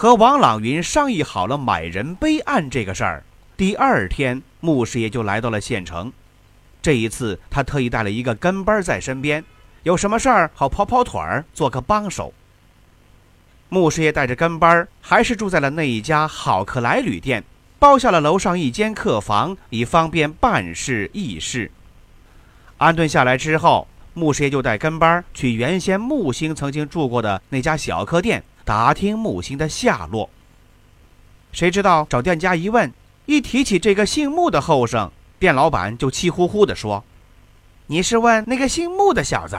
和王朗云商议好了买人备案这个事儿，第二天穆师爷就来到了县城。这一次，他特意带了一个跟班在身边，有什么事儿好跑跑腿儿，做个帮手。穆师爷带着跟班，还是住在了那一家好客来旅店，包下了楼上一间客房，以方便办事议事。安顿下来之后，穆师爷就带跟班去原先木星曾经住过的那家小客店。打听木星的下落。谁知道找店家一问，一提起这个姓穆的后生，店老板就气呼呼地说：“你是问那个姓穆的小子？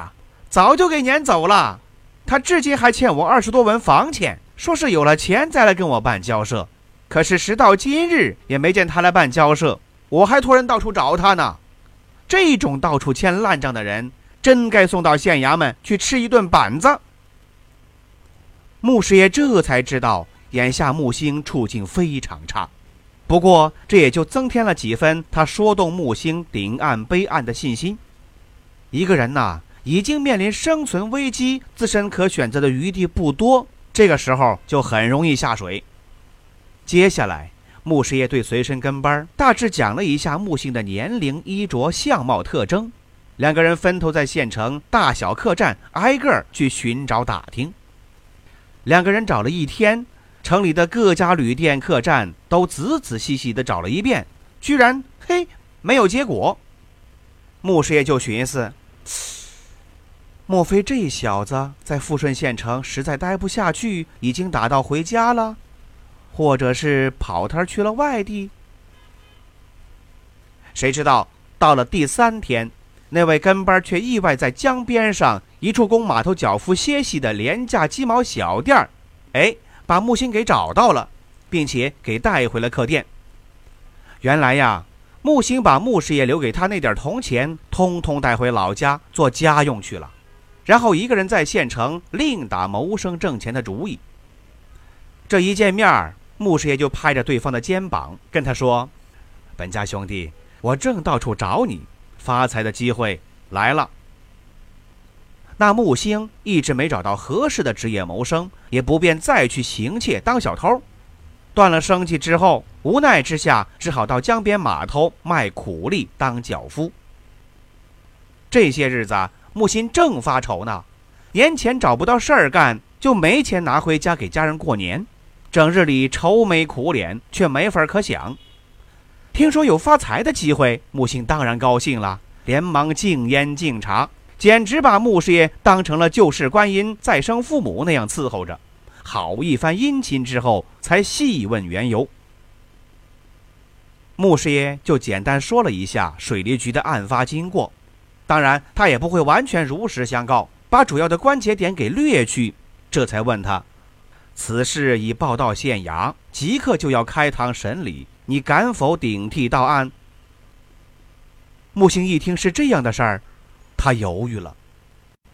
早就给撵走了。他至今还欠我二十多文房钱，说是有了钱再来跟我办交涉。可是时到今日也没见他来办交涉，我还托人到处找他呢。这种到处欠烂账的人，真该送到县衙门去吃一顿板子。”穆师爷这才知道，眼下木星处境非常差。不过，这也就增添了几分他说动木星顶岸背岸的信心。一个人呐，已经面临生存危机，自身可选择的余地不多，这个时候就很容易下水。接下来，穆师爷对随身跟班大致讲了一下木星的年龄、衣着、相貌特征。两个人分头在县城大小客栈挨个去寻找打听。两个人找了一天，城里的各家旅店、客栈都仔仔细细地找了一遍，居然嘿没有结果。穆师爷就寻思：莫非这小子在富顺县城实在待不下去，已经打道回家了，或者是跑摊去了外地？谁知道到了第三天，那位跟班却意外在江边上。一处供码头脚夫歇息的廉价鸡毛小店儿，哎，把木星给找到了，并且给带回了客店。原来呀，木星把穆师爷留给他那点铜钱，通通带回老家做家用去了，然后一个人在县城另打谋生挣钱的主意。这一见面，穆师爷就拍着对方的肩膀，跟他说：“本家兄弟，我正到处找你，发财的机会来了。”那木星一直没找到合适的职业谋生，也不便再去行窃当小偷，断了生计之后，无奈之下只好到江边码头卖苦力当脚夫。这些日子，木星正发愁呢，年前找不到事儿干，就没钱拿回家给家人过年，整日里愁眉苦脸，却没法可想。听说有发财的机会，木星当然高兴了，连忙敬烟敬茶。简直把穆师爷当成了救世观音、再生父母那样伺候着，好一番殷勤之后，才细问缘由。穆师爷就简单说了一下水利局的案发经过，当然他也不会完全如实相告，把主要的关节点给略去，这才问他：“此事已报到县衙，即刻就要开堂审理，你敢否顶替到案？”木星一听是这样的事儿。他犹豫了，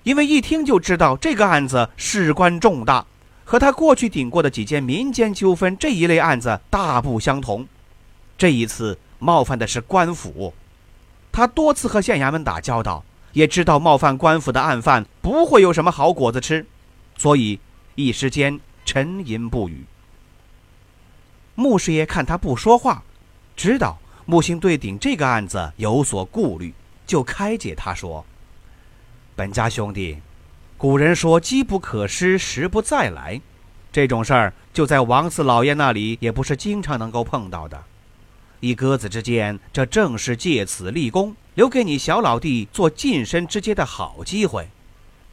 因为一听就知道这个案子事关重大，和他过去顶过的几件民间纠纷这一类案子大不相同。这一次冒犯的是官府，他多次和县衙门打交道，也知道冒犯官府的案犯不会有什么好果子吃，所以一时间沉吟不语。穆师爷看他不说话，知道木星对顶这个案子有所顾虑，就开解他说。本家兄弟，古人说“机不可失，时不再来”，这种事儿就在王四老爷那里也不是经常能够碰到的。一鸽子之间，这正是借此立功，留给你小老弟做近身之阶的好机会。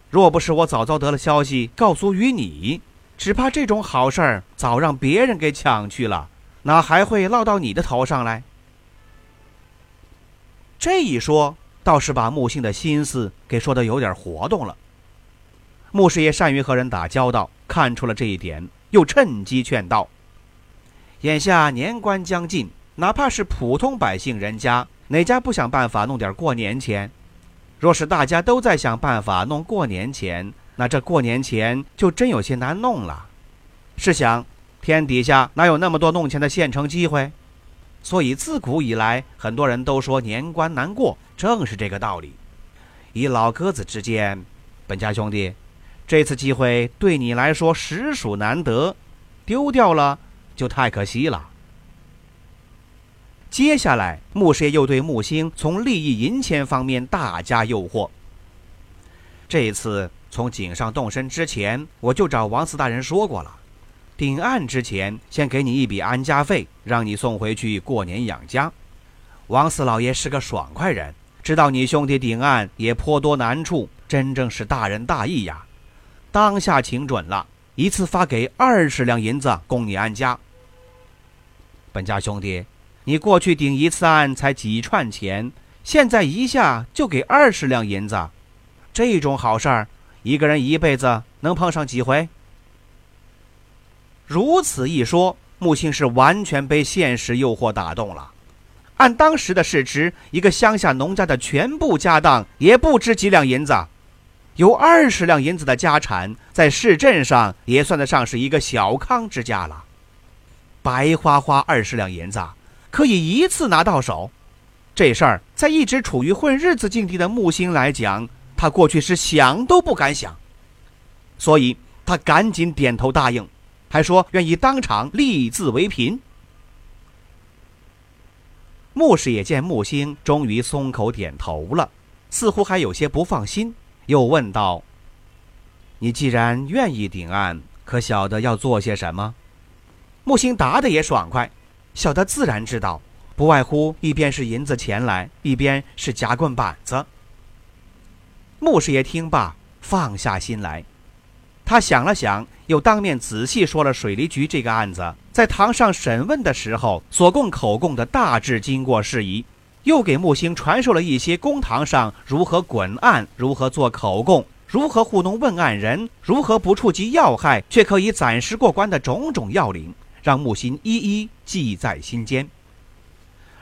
若不是我早早得了消息，告诉于你，只怕这种好事儿早让别人给抢去了，哪还会落到你的头上来？这一说。倒是把木星的心思给说的有点活动了。穆师爷善于和人打交道，看出了这一点，又趁机劝道：“眼下年关将近，哪怕是普通百姓人家，哪家不想办法弄点过年钱？若是大家都在想办法弄过年钱，那这过年前就真有些难弄了。试想，天底下哪有那么多弄钱的现成机会？所以自古以来，很多人都说年关难过，正是这个道理。以老鸽子之见，本家兄弟，这次机会对你来说实属难得，丢掉了就太可惜了。接下来，穆师又对木星从利益银钱方面大加诱惑。这一次从井上动身之前，我就找王四大人说过了。顶案之前，先给你一笔安家费，让你送回去过年养家。王四老爷是个爽快人，知道你兄弟顶案也颇多难处，真正是大仁大义呀。当下请准了，一次发给二十两银子供你安家。本家兄弟，你过去顶一次案才几串钱，现在一下就给二十两银子，这种好事儿，一个人一辈子能碰上几回？如此一说，木星是完全被现实诱惑打动了。按当时的市值，一个乡下农家的全部家当也不值几两银子，有二十两银子的家产，在市镇上也算得上是一个小康之家了。白花花二十两银子，可以一次拿到手，这事儿在一直处于混日子境地的木星来讲，他过去是想都不敢想，所以他赶紧点头答应。还说愿意当场立字为凭。牧师也见木星终于松口点头了，似乎还有些不放心，又问道：“你既然愿意顶案，可晓得要做些什么？”木星答的也爽快，小的自然知道，不外乎一边是银子钱来，一边是夹棍板子。穆师爷听罢，放下心来。他想了想，又当面仔细说了水利局这个案子在堂上审问的时候所供口供的大致经过事宜，又给木星传授了一些公堂上如何滚案、如何做口供、如何糊弄问案人、如何不触及要害却可以暂时过关的种种要领，让木星一一记在心间。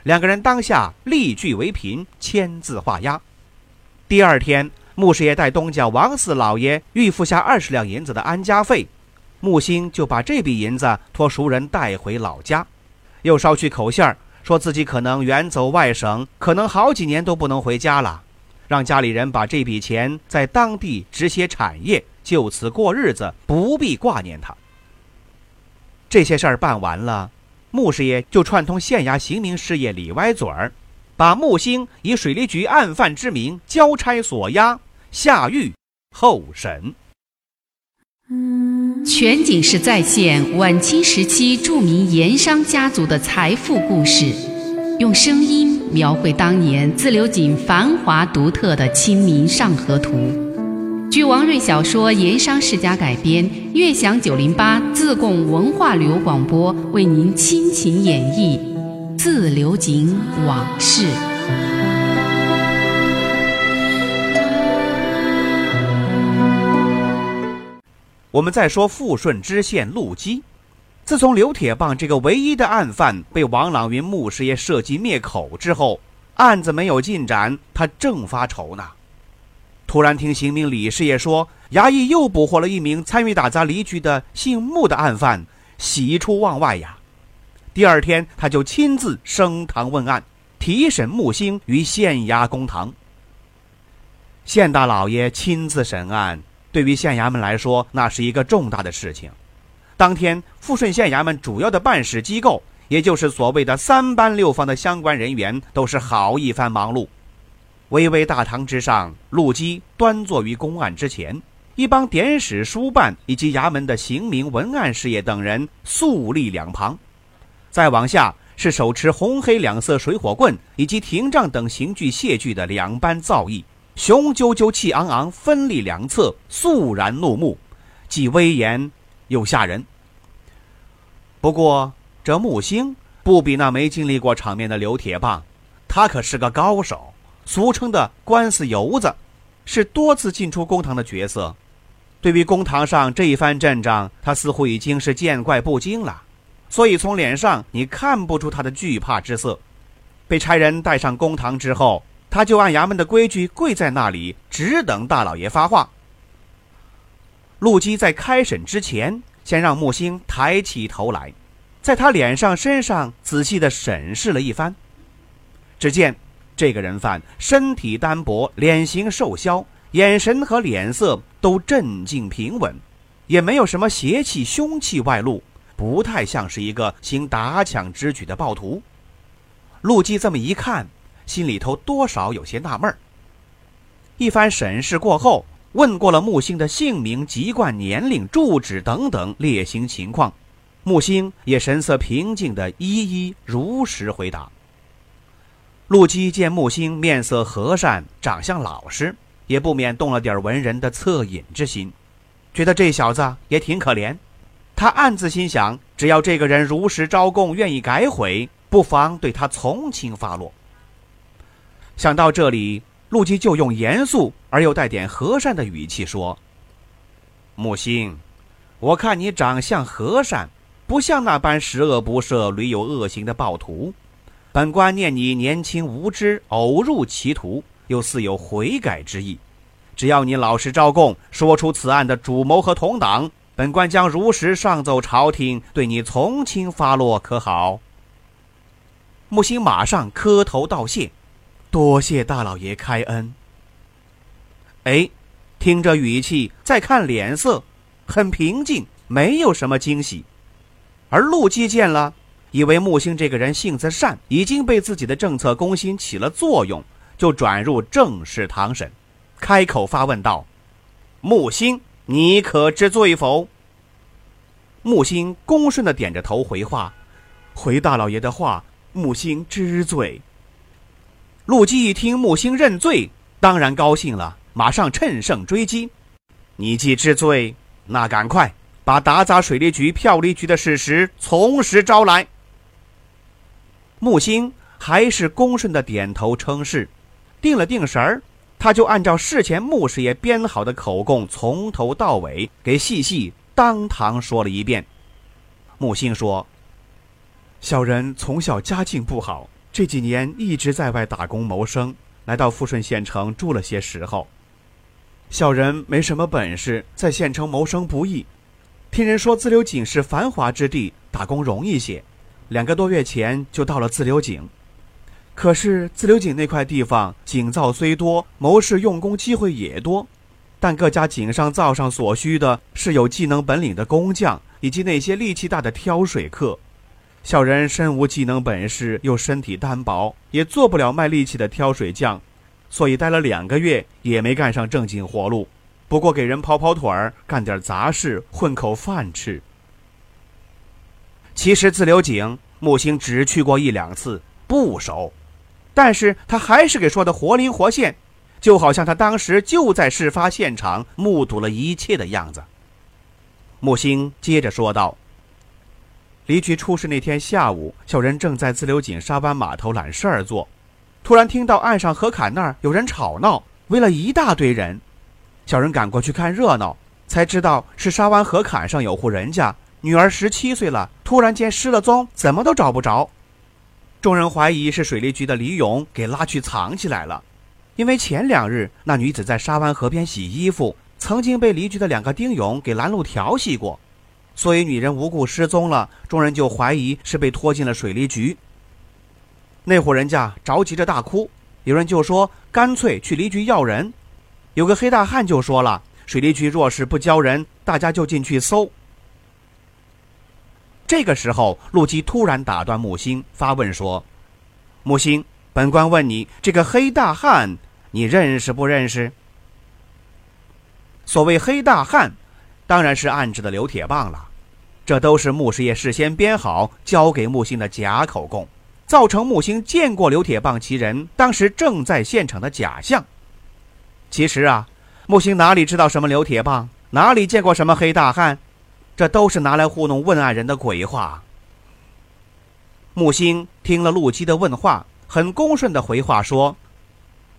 两个人当下立据为凭，签字画押。第二天。穆师爷带东家王四老爷预付下二十两银子的安家费，穆星就把这笔银子托熟人带回老家，又捎去口信儿，说自己可能远走外省，可能好几年都不能回家了，让家里人把这笔钱在当地植些产业，就此过日子，不必挂念他。这些事儿办完了，穆师爷就串通县衙刑名事业李歪嘴儿。把木星以水利局案犯之名交差锁押，下狱候审。全景式再现晚清时期著名盐商家族的财富故事，用声音描绘当年自流井繁华独特的《清明上河图》。据王瑞小说《盐商世家》改编，悦享九零八自贡文化旅游广播为您倾情演绎。自流井往事。我们再说富顺知县陆基，自从刘铁棒这个唯一的案犯被王朗云穆师爷设计灭口之后，案子没有进展，他正发愁呢。突然听刑名李师爷说，衙役又捕获了一名参与打砸离局的姓穆的案犯，喜出望外呀。第二天，他就亲自升堂问案，提审木星于县衙公堂。县大老爷亲自审案，对于县衙门来说，那是一个重大的事情。当天，富顺县衙门主要的办事机构，也就是所谓的三班六房的相关人员，都是好一番忙碌。巍巍大堂之上，陆基端坐于公案之前，一帮典史书办以及衙门的刑名文案事业等人肃立两旁。再往下是手持红黑两色水火棍以及廷杖等刑具械具的两班造诣，雄赳赳气昂昂，分立两侧，肃然怒目，既威严又吓人。不过这木星不比那没经历过场面的刘铁棒，他可是个高手，俗称的官司游子，是多次进出公堂的角色。对于公堂上这一番阵仗，他似乎已经是见怪不惊了。所以从脸上你看不出他的惧怕之色。被差人带上公堂之后，他就按衙门的规矩跪在那里，只等大老爷发话。陆基在开审之前，先让木星抬起头来，在他脸上、身上仔细的审视了一番。只见这个人犯身体单薄，脸型瘦削，眼神和脸色都镇静平稳，也没有什么邪气、凶气外露，不太像是一个行打抢之举的暴徒。陆基这么一看，心里头多少有些纳闷儿。一番审视过后，问过了木星的姓名、籍贯、年龄、住址等等列行情况，木星也神色平静的一一如实回答。陆基见木星面色和善，长相老实，也不免动了点文人的恻隐之心，觉得这小子也挺可怜。他暗自心想：只要这个人如实招供，愿意改悔。不妨对他从轻发落。想到这里，陆基就用严肃而又带点和善的语气说：“木星，我看你长相和善，不像那般十恶不赦、屡有恶行的暴徒。本官念你年轻无知，偶入歧途，又似有悔改之意。只要你老实招供，说出此案的主谋和同党，本官将如实上奏朝廷，对你从轻发落，可好？”木星马上磕头道谢，多谢大老爷开恩。哎，听着语气，再看脸色，很平静，没有什么惊喜。而陆基见了，以为木星这个人性子善，已经被自己的政策攻心起了作用，就转入正式堂审，开口发问道：“木星，你可知罪否？”木星恭顺的点着头回话：“回大老爷的话。”木星知罪。陆基一听木星认罪，当然高兴了，马上趁胜追击。你既知罪，那赶快把打砸水利局、票厘局的事实从实招来。木星还是恭顺的点头称是，定了定神儿，他就按照事前穆师爷编好的口供，从头到尾给细细当堂说了一遍。木星说。小人从小家境不好，这几年一直在外打工谋生。来到富顺县城住了些时候，小人没什么本事，在县城谋生不易。听人说自流井是繁华之地，打工容易些。两个多月前就到了自流井。可是自流井那块地方井灶虽多，谋事用工机会也多，但各家井上灶上所需的是有技能本领的工匠，以及那些力气大的挑水客。小人身无技能本事，又身体单薄，也做不了卖力气的挑水匠，所以待了两个月也没干上正经活路。不过给人跑跑腿儿，干点杂事，混口饭吃。其实自流井木星只去过一两次，不熟，但是他还是给说的活灵活现，就好像他当时就在事发现场，目睹了一切的样子。木星接着说道。离局出事那天下午，小人正在自流井沙湾码头揽事儿做，突然听到岸上河坎那儿有人吵闹，围了一大堆人。小人赶过去看热闹，才知道是沙湾河坎上有户人家，女儿十七岁了，突然间失了踪，怎么都找不着。众人怀疑是水利局的李勇给拉去藏起来了，因为前两日那女子在沙湾河边洗衣服，曾经被离局的两个丁勇给拦路调戏过。所以女人无故失踪了，众人就怀疑是被拖进了水利局。那户人家着急着大哭，有人就说干脆去离局要人。有个黑大汉就说了，水利局若是不交人，大家就进去搜。这个时候，陆基突然打断木星，发问说：“木星，本官问你，这个黑大汉，你认识不认识？”所谓黑大汉。当然是暗指的刘铁棒了，这都是穆师爷事先编好交给木星的假口供，造成木星见过刘铁棒其人，当时正在现场的假象。其实啊，木星哪里知道什么刘铁棒，哪里见过什么黑大汉，这都是拿来糊弄问案人的鬼话。木星听了陆基的问话，很恭顺的回话说：“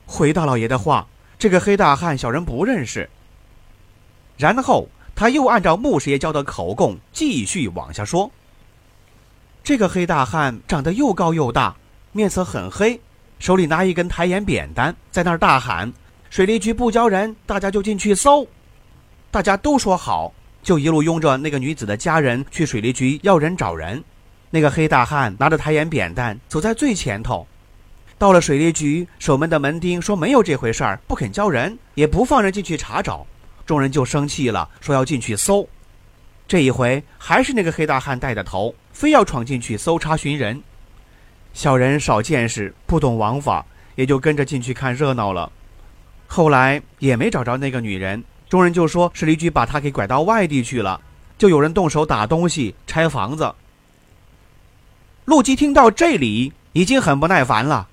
回大老爷的话，这个黑大汉小人不认识。”然后。他又按照穆师爷教的口供继续往下说。这个黑大汉长得又高又大，面色很黑，手里拿一根抬眼扁担，在那儿大喊：“水利局不交人，大家就进去搜。”大家都说好，就一路拥着那个女子的家人去水利局要人找人。那个黑大汉拿着抬眼扁担走在最前头。到了水利局，守门的门丁说没有这回事儿，不肯交人，也不放人进去查找。众人就生气了，说要进去搜。这一回还是那个黑大汉带的头，非要闯进去搜查寻人。小人少见识，不懂王法，也就跟着进去看热闹了。后来也没找着那个女人。众人就说水利局把他给拐到外地去了，就有人动手打东西、拆房子。陆基听到这里已经很不耐烦了，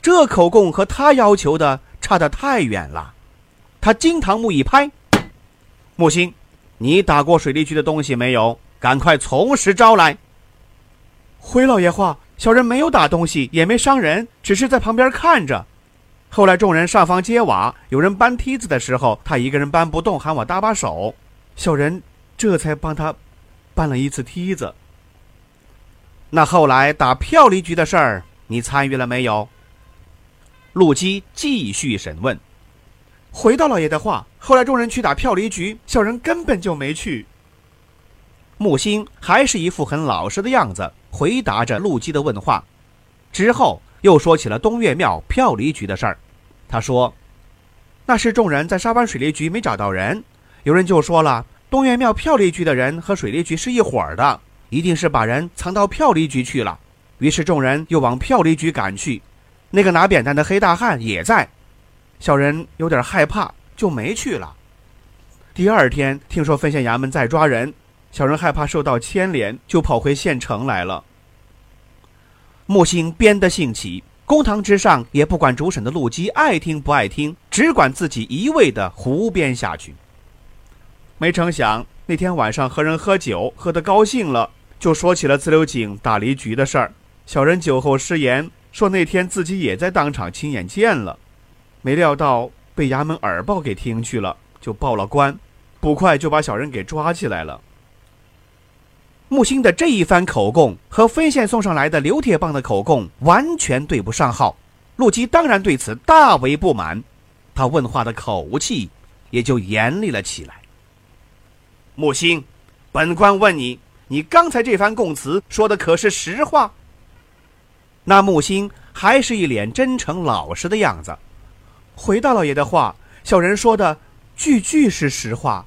这口供和他要求的差得太远了。他惊堂木一拍：“木星，你打过水利局的东西没有？赶快从实招来！”回老爷话，小人没有打东西，也没伤人，只是在旁边看着。后来众人上房揭瓦，有人搬梯子的时候，他一个人搬不动，喊我搭把手，小人这才帮他搬了一次梯子。那后来打票离局的事儿，你参与了没有？陆基继续审问。回到老爷的话，后来众人去打票离局，小人根本就没去。木星还是一副很老实的样子，回答着陆基的问话，之后又说起了东岳庙票离局的事儿。他说：“那时众人在沙湾水利局没找到人，有人就说了，东岳庙票离局的人和水利局是一伙儿的，一定是把人藏到票离局去了。于是众人又往票离局赶去，那个拿扁担的黑大汉也在。小人有点害怕，就没去了。第二天听说分县衙门在抓人，小人害怕受到牵连，就跑回县城来了。”木星编得兴起。公堂之上，也不管主审的陆基爱听不爱听，只管自己一味的胡编下去。没成想那天晚上和人喝酒，喝得高兴了，就说起了自流井打离局的事儿。小人酒后失言，说那天自己也在当场亲眼见了，没料到被衙门耳报给听去了，就报了官，不快就把小人给抓起来了。木星的这一番口供和分县送上来的刘铁棒的口供完全对不上号，陆基当然对此大为不满，他问话的口气也就严厉了起来。木星，本官问你，你刚才这番供词说的可是实话？那木星还是一脸真诚老实的样子，回大老爷的话，小人说的句句是实话。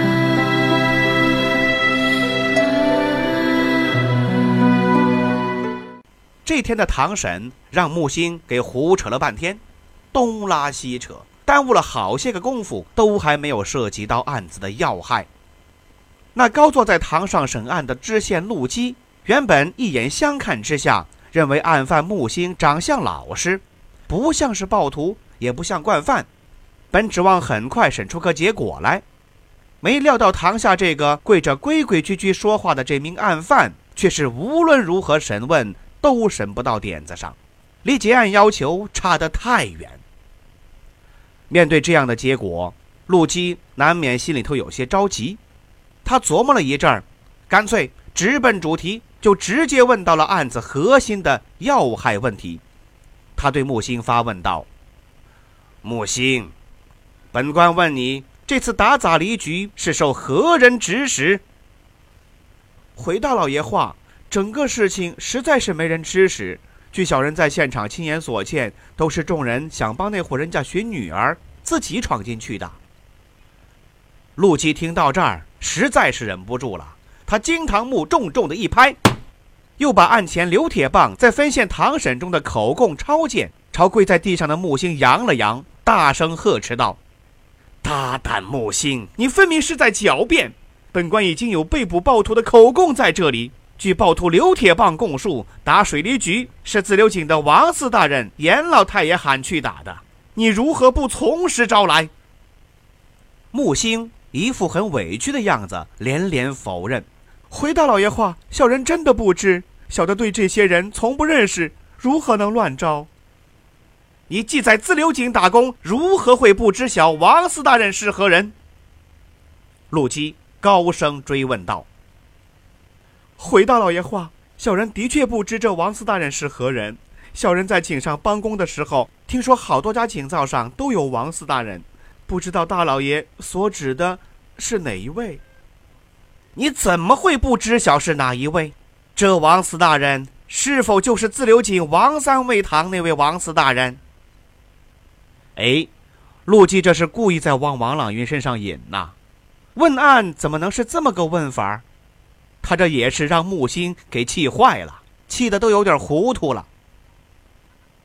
这天的堂审让木星给胡扯了半天，东拉西扯，耽误了好些个功夫，都还没有涉及到案子的要害。那高坐在堂上审案的知县陆基，原本一眼相看之下，认为案犯木星长相老实，不像是暴徒，也不像惯犯，本指望很快审出个结果来，没料到堂下这个跪着规规矩矩说话的这名案犯，却是无论如何审问。都审不到点子上，离结案要求差得太远。面对这样的结果，陆基难免心里头有些着急。他琢磨了一阵儿，干脆直奔主题，就直接问到了案子核心的要害问题。他对木星发问道：“木星，本官问你，这次打砸离局是受何人指使？”回大老爷话。整个事情实在是没人指使，据小人在现场亲眼所见，都是众人想帮那户人家寻女儿，自己闯进去的。陆基听到这儿，实在是忍不住了，他惊堂木重重的一拍，又把案前刘铁棒在分县堂审中的口供抄见，朝跪在地上的木星扬了扬，大声呵斥道：“大胆木星，你分明是在狡辩！本官已经有被捕暴徒的口供在这里。”据暴徒刘铁棒供述，打水利局是自流井的王四大人严老太爷喊去打的。你如何不从实招来？木星一副很委屈的样子，连连否认：“回大老爷话，小人真的不知，小的对这些人从不认识，如何能乱招？”你既在自流井打工，如何会不知晓王四大人是何人？陆基高声追问道：“回大老爷话，小人的确不知这王四大人是何人。小人在井上帮工的时候，听说好多家井灶上都有王四大人，不知道大老爷所指的是哪一位？你怎么会不知晓是哪一位？这王四大人是否就是自流井王三味堂那位王四大人？”哎，陆基这是故意在往王朗云身上引呐！问案怎么能是这么个问法？他这也是让木星给气坏了，气得都有点糊涂了。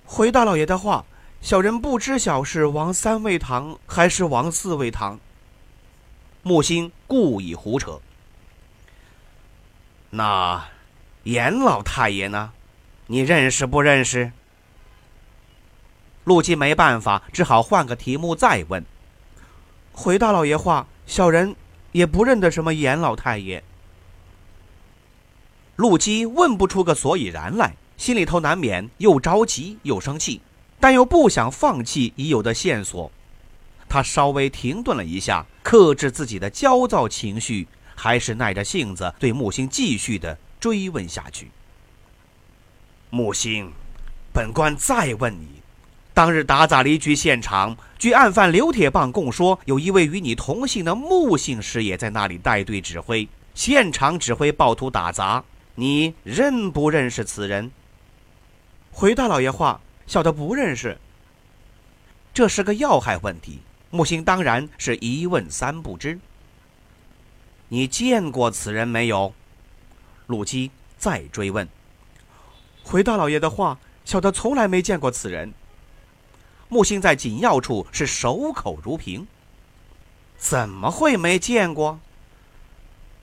回大老爷的话，小人不知晓是王三味堂还是王四味堂。木星故意胡扯。那严老太爷呢？你认识不认识？陆基没办法，只好换个题目再问。回大老爷话，小人也不认得什么严老太爷。陆基问不出个所以然来，心里头难免又着急又生气，但又不想放弃已有的线索。他稍微停顿了一下，克制自己的焦躁情绪，还是耐着性子对木星继续的追问下去。木星，本官再问你。当日打砸离居现场，据案犯刘铁棒供说，有一位与你同姓的木姓师爷在那里带队指挥，现场指挥暴徒打砸。你认不认识此人？回大老爷话，小的不认识。这是个要害问题，木星当然是一问三不知。你见过此人没有？鲁基再追问。回大老爷的话，小的从来没见过此人。木星在紧要处是守口如瓶。怎么会没见过？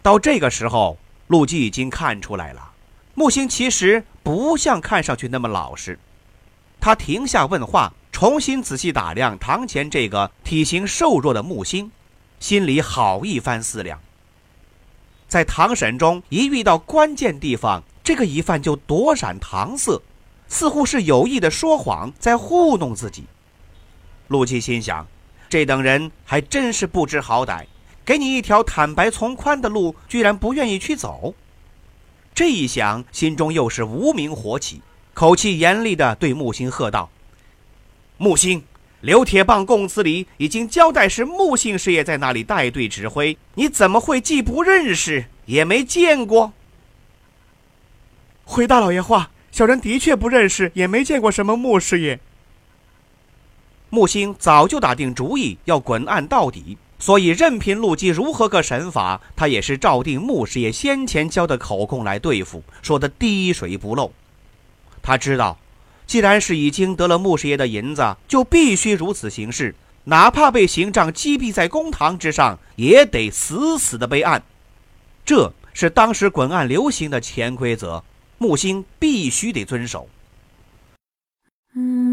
到这个时候，陆基已经看出来了，木星其实不像看上去那么老实。他停下问话，重新仔细打量堂前这个体型瘦弱的木星，心里好一番思量。在堂审中，一遇到关键地方，这个疑犯就躲闪搪塞，似乎是有意的说谎，在糊弄自己。陆基心想，这等人还真是不知好歹，给你一条坦白从宽的路，居然不愿意去走。这一想，心中又是无名火起，口气严厉地对木星喝道：“木星，刘铁棒供词里已经交代是木星师爷在那里带队指挥，你怎么会既不认识也没见过？”回大老爷话，小人的确不认识，也没见过什么木师爷。木星早就打定主意要滚案到底，所以任凭陆基如何个审法，他也是照定穆师爷先前交的口供来对付，说的滴水不漏。他知道，既然是已经得了穆师爷的银子，就必须如此行事，哪怕被刑杖击毙在公堂之上，也得死死的备案。这是当时滚案流行的潜规则，木星必须得遵守。嗯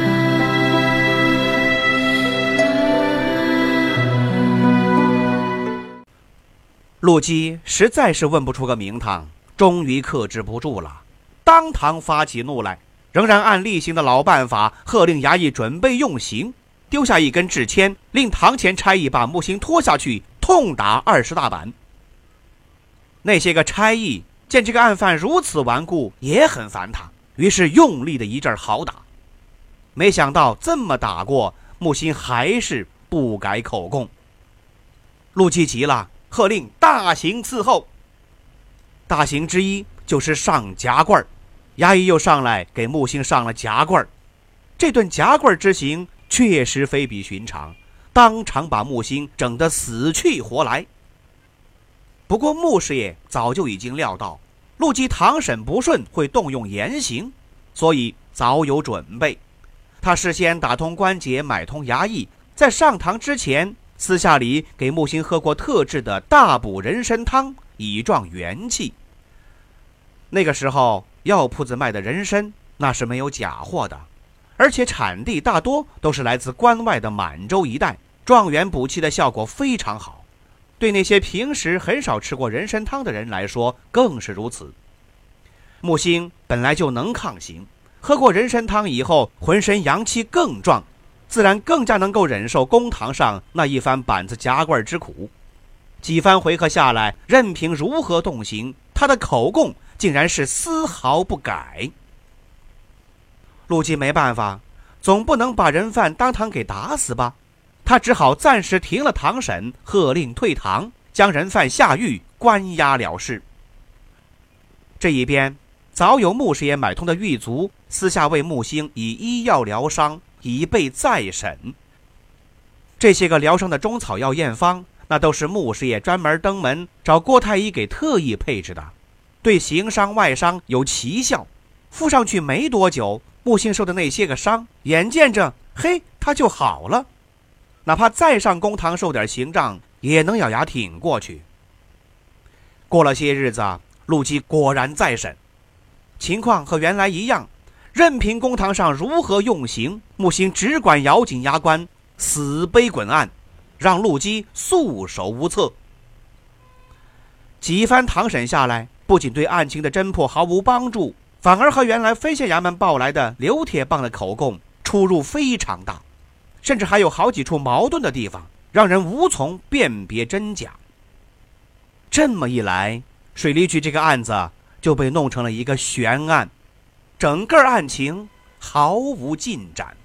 陆基实在是问不出个名堂，终于克制不住了，当堂发起怒来，仍然按例行的老办法，喝令衙役准备用刑，丢下一根纸签，令堂前差役把木星拖下去，痛打二十大板。那些个差役见这个案犯如此顽固，也很烦他，于是用力的一阵好打。没想到这么打过，木心还是不改口供。陆基急了。喝令大刑伺候。大刑之一就是上夹棍，衙役又上来给木星上了夹棍。这顿夹棍之刑确实非比寻常，当场把木星整得死去活来。不过穆师爷早就已经料到陆基堂审不顺会动用严刑，所以早有准备。他事先打通关节，买通衙役，在上堂之前，私下里给木星喝过特制的大补人参汤，以壮元气。那个时候，药铺子卖的人参那是没有假货的，而且产地大多都是来自关外的满洲一带，壮元补气的效果非常好。对那些平时很少吃过人参汤的人来说，更是如此。木星本来就能抗刑。喝过人参汤以后，浑身阳气更壮，自然更加能够忍受公堂上那一番板子夹棍之苦。几番回合下来，任凭如何动刑，他的口供竟然是丝毫不改。陆基没办法，总不能把人犯当堂给打死吧？他只好暂时停了堂审，喝令退堂，将人犯下狱关押了事。这一边。早有穆师爷买通的狱卒，私下为木星以医药疗伤，以备再审。这些个疗伤的中草药验方，那都是穆师爷专门登门找郭太医给特意配置的，对行伤外伤有奇效。敷上去没多久，木星受的那些个伤，眼见着嘿，他就好了。哪怕再上公堂受点刑杖，也能咬牙挺过去。过了些日子，陆基果然再审。情况和原来一样，任凭公堂上如何用刑，木星只管咬紧牙关，死背滚案，让陆基束手无策。几番堂审下来，不仅对案情的侦破毫无帮助，反而和原来分县衙门报来的刘铁棒的口供出入非常大，甚至还有好几处矛盾的地方，让人无从辨别真假。这么一来，水利局这个案子。就被弄成了一个悬案，整个案情毫无进展。